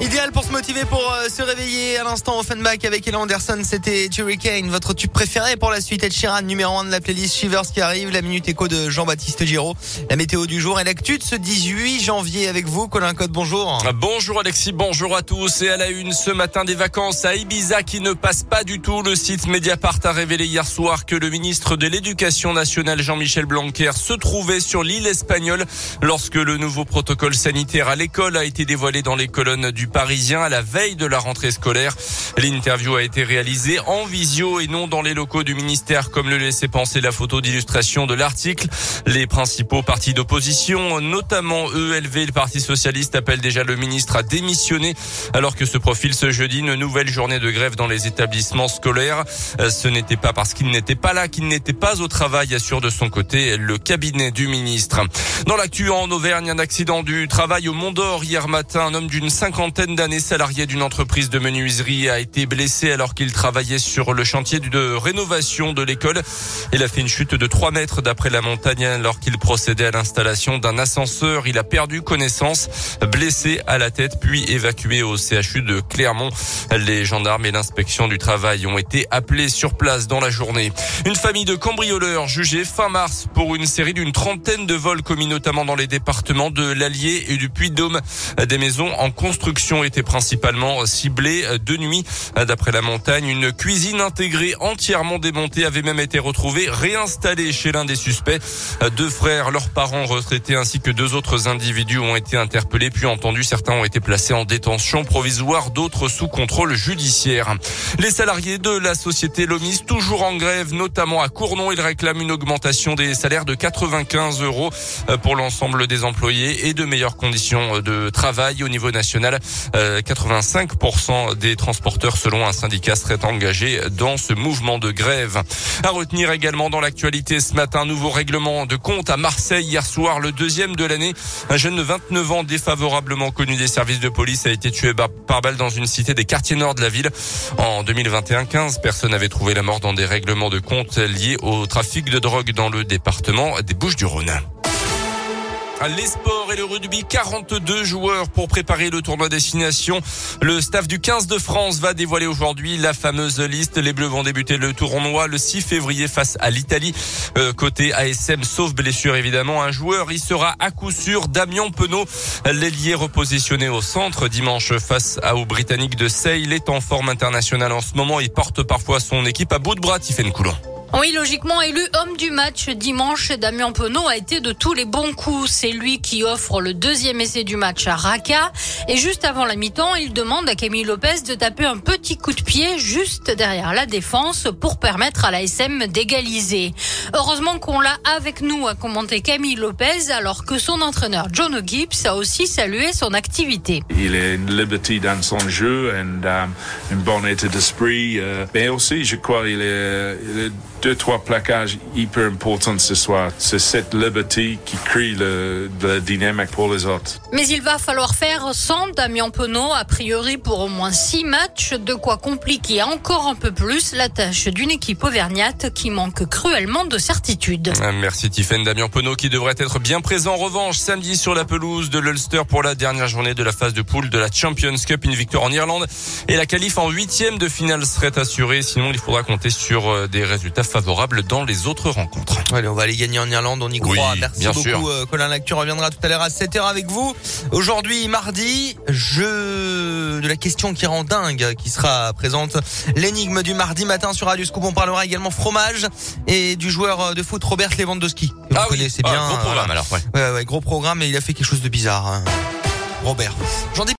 Idéal pour se motiver pour euh, se réveiller à l'instant Offenbach avec Ella Anderson, c'était Kane, votre tube préféré pour la suite Ed Sheeran, numéro 1 de la playlist Shivers qui arrive, la minute écho de Jean-Baptiste Giraud, la météo du jour et l'actu de ce 18 janvier avec vous, Colin Code, bonjour. Bonjour Alexis, bonjour à tous et à la une ce matin des vacances à Ibiza qui ne passe pas du tout. Le site Mediapart a révélé hier soir que le ministre de l'Éducation nationale Jean-Michel Blanquer se trouvait sur l'île espagnole lorsque le nouveau protocole sanitaire à l'école a été dévoilé dans les colonnes du Parisien à la veille de la rentrée scolaire. L'interview a été réalisée en visio et non dans les locaux du ministère comme le laissait penser la photo d'illustration de l'article. Les principaux partis d'opposition, notamment ELV, le Parti socialiste, appellent déjà le ministre à démissionner alors que se profile ce jeudi une nouvelle journée de grève dans les établissements scolaires. Ce n'était pas parce qu'il n'était pas là qu'il n'était pas au travail, assure de son côté le cabinet du ministre. Dans l'actu en Auvergne, un accident du travail au Mont d'Or hier matin. Un homme d'une cinquantaine d'années salarié d'une entreprise de menuiserie a été blessé alors qu'il travaillait sur le chantier de rénovation de l'école. Il a fait une chute de 3 mètres d'après la montagne alors qu'il procédait à l'installation d'un ascenseur. Il a perdu connaissance, blessé à la tête puis évacué au CHU de Clermont. Les gendarmes et l'inspection du travail ont été appelés sur place dans la journée. Une famille de cambrioleurs jugée fin mars pour une série d'une trentaine de vols commis notamment dans les départements de l'Allier et du Puy-de-Dôme. Des maisons en construction était principalement ciblée de nuit. D'après la montagne, une cuisine intégrée entièrement démontée avait même été retrouvée réinstallée chez l'un des suspects. Deux frères, leurs parents retraités ainsi que deux autres individus ont été interpellés puis entendus. Certains ont été placés en détention provisoire, d'autres sous contrôle judiciaire. Les salariés de la société Lomis toujours en grève, notamment à Cournon. Ils réclament une augmentation des salaires de 95 euros pour l'ensemble des employés et de meilleures conditions de travail au niveau national. 85% euh, des transporteurs, selon un syndicat, seraient engagés dans ce mouvement de grève. À retenir également dans l'actualité ce matin, nouveau règlement de compte à Marseille hier soir, le deuxième de l'année. Un jeune de 29 ans défavorablement connu des services de police a été tué par balle dans une cité des quartiers nord de la ville. En 2021, 15 personnes avaient trouvé la mort dans des règlements de compte liés au trafic de drogue dans le département des Bouches-du-Rhône. Les sports et le rugby, 42 joueurs pour préparer le tournoi destination. Le staff du 15 de France va dévoiler aujourd'hui la fameuse liste. Les Bleus vont débuter le tournoi le 6 février face à l'Italie. Euh, côté ASM, sauf blessure évidemment, un joueur y sera à coup sûr. Damien Penaud, l'ailier repositionné au centre dimanche face à aux Britanniques de Sale, est en forme internationale en ce moment. Il porte parfois son équipe à bout de bras, Tiffaine Coulon. Oui, logiquement élu homme du match dimanche, Damien Penaud a été de tous les bons coups. C'est lui qui offre le deuxième essai du match à Raka. Et juste avant la mi-temps, il demande à Camille Lopez de taper un petit coup de pied juste derrière la défense pour permettre à la SM d'égaliser. Heureusement qu'on l'a avec nous, a commenté Camille Lopez, alors que son entraîneur John Gibbs a aussi salué son activité. Il est une liberté dans son jeu et um, un bon état d'esprit. Euh, mais aussi, je crois, il est, il est deux, trois plaquages hyper importants ce soir. C'est cette liberté qui crée le, la dynamique pour les autres. Mais il va falloir faire sans Damien Penaud, a priori pour au moins six matchs, de quoi compliquer encore un peu plus la tâche d'une équipe auvergnate qui manque cruellement de certitude. Ah, merci Tiffen Damien Penaud qui devrait être bien présent en revanche samedi sur la pelouse de l'Ulster pour la dernière journée de la phase de poule de la Champions Cup, une victoire en Irlande et la qualif en huitième de finale serait assurée. Sinon, il faudra compter sur euh, des résultats favorable dans les autres rencontres. Allez, on va aller gagner en Irlande, on y croit. Merci bien beaucoup, sûr. Euh, Colin Lactu reviendra tout à l'heure à 7h avec vous. Aujourd'hui, mardi, jeu de la question qui rend dingue, qui sera présente. L'énigme du mardi matin sur Radio Scoop. On parlera également fromage et du joueur de foot Robert Lewandowski. Vous ah connaissez oui. bien. gros programme alors, ouais. ouais. Ouais, gros programme et il a fait quelque chose de bizarre. Hein. Robert. J'en